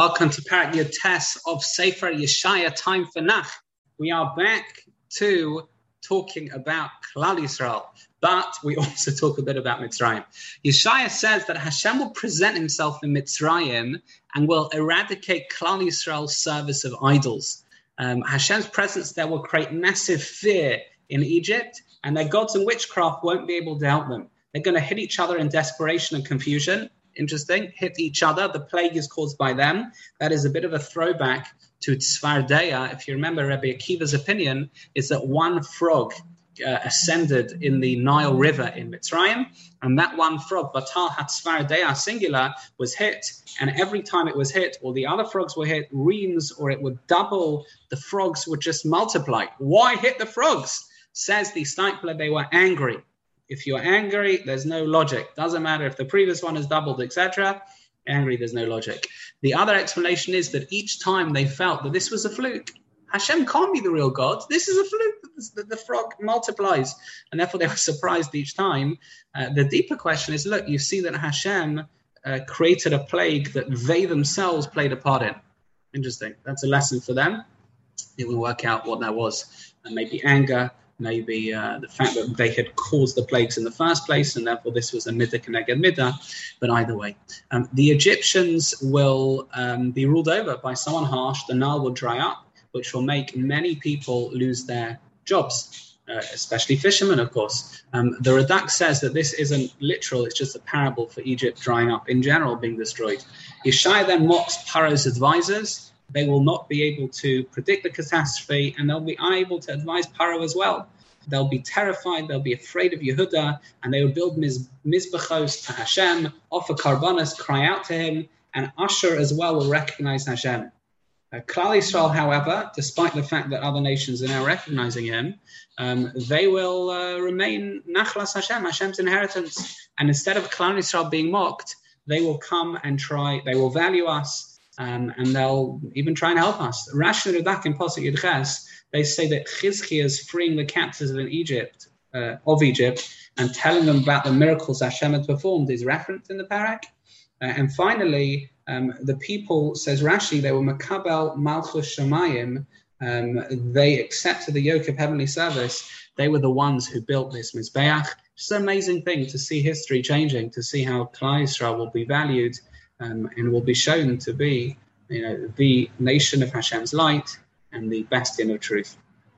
Welcome to Parak Yotes of Sefer Yeshaya, time for Nach. We are back to talking about Klal Yisrael, but we also talk a bit about Mitzrayim. Yeshaya says that Hashem will present himself in Mitzrayim and will eradicate Klal Yisrael's service of idols. Um, Hashem's presence there will create massive fear in Egypt, and their gods and witchcraft won't be able to help them. They're going to hit each other in desperation and confusion interesting, hit each other. The plague is caused by them. That is a bit of a throwback to Tzfardeya. If you remember, Rabbi Akiva's opinion is that one frog uh, ascended in the Nile River in Mitzrayim, and that one frog, Batal Hatzfardeya singular, was hit, and every time it was hit, or the other frogs were hit, reams, or it would double, the frogs would just multiply. Why hit the frogs? Says the Steipler, they were angry. If you're angry, there's no logic. Doesn't matter if the previous one is doubled, etc. Angry, there's no logic. The other explanation is that each time they felt that this was a fluke, Hashem can't be the real God. This is a fluke. The, the frog multiplies, and therefore they were surprised each time. Uh, the deeper question is: Look, you see that Hashem uh, created a plague that they themselves played a part in. Interesting. That's a lesson for them. It will work out what that was. And maybe anger, maybe uh, the fact that they had caused the plagues in the first place, and therefore this was a midah keneged midah. But either way, um, the Egyptians will um, be ruled over by someone harsh. The Nile will dry up, which will make many people lose their jobs. Uh, especially fishermen, of course. Um, the Radak says that this isn't literal, it's just a parable for Egypt drying up in general, being destroyed. Yeshaya then mocks Paro's advisors they will not be able to predict the catastrophe and they'll be unable to advise Paro as well. They'll be terrified, they'll be afraid of Yehuda, and they will build miz- mizbachos to Hashem, offer karbanas, cry out to him, and Ashur as well will recognize Hashem. Uh, Klal Yisrael, however, despite the fact that other nations are now recognizing him, um, they will uh, remain Nachlas Hashem, Hashem's inheritance. And instead of Klal Yisrael being mocked, they will come and try, they will value us, um, and they'll even try and help us. Rashi Radak in Pasuk Yudches, they say that Chizkiah is freeing the captives in Egypt, uh, of Egypt, and telling them about the miracles Hashem had performed is referenced in the parak. Uh, and finally, um, the people, says Rashi, they were Makabel Malchus Shemayim, um, they accepted the yoke of heavenly service. They were the ones who built this Mizbeach. It's an amazing thing to see history changing, to see how Klal Yisrael will be valued um, and will be shown to be you know, the nation of Hashem's light and the bastion of truth.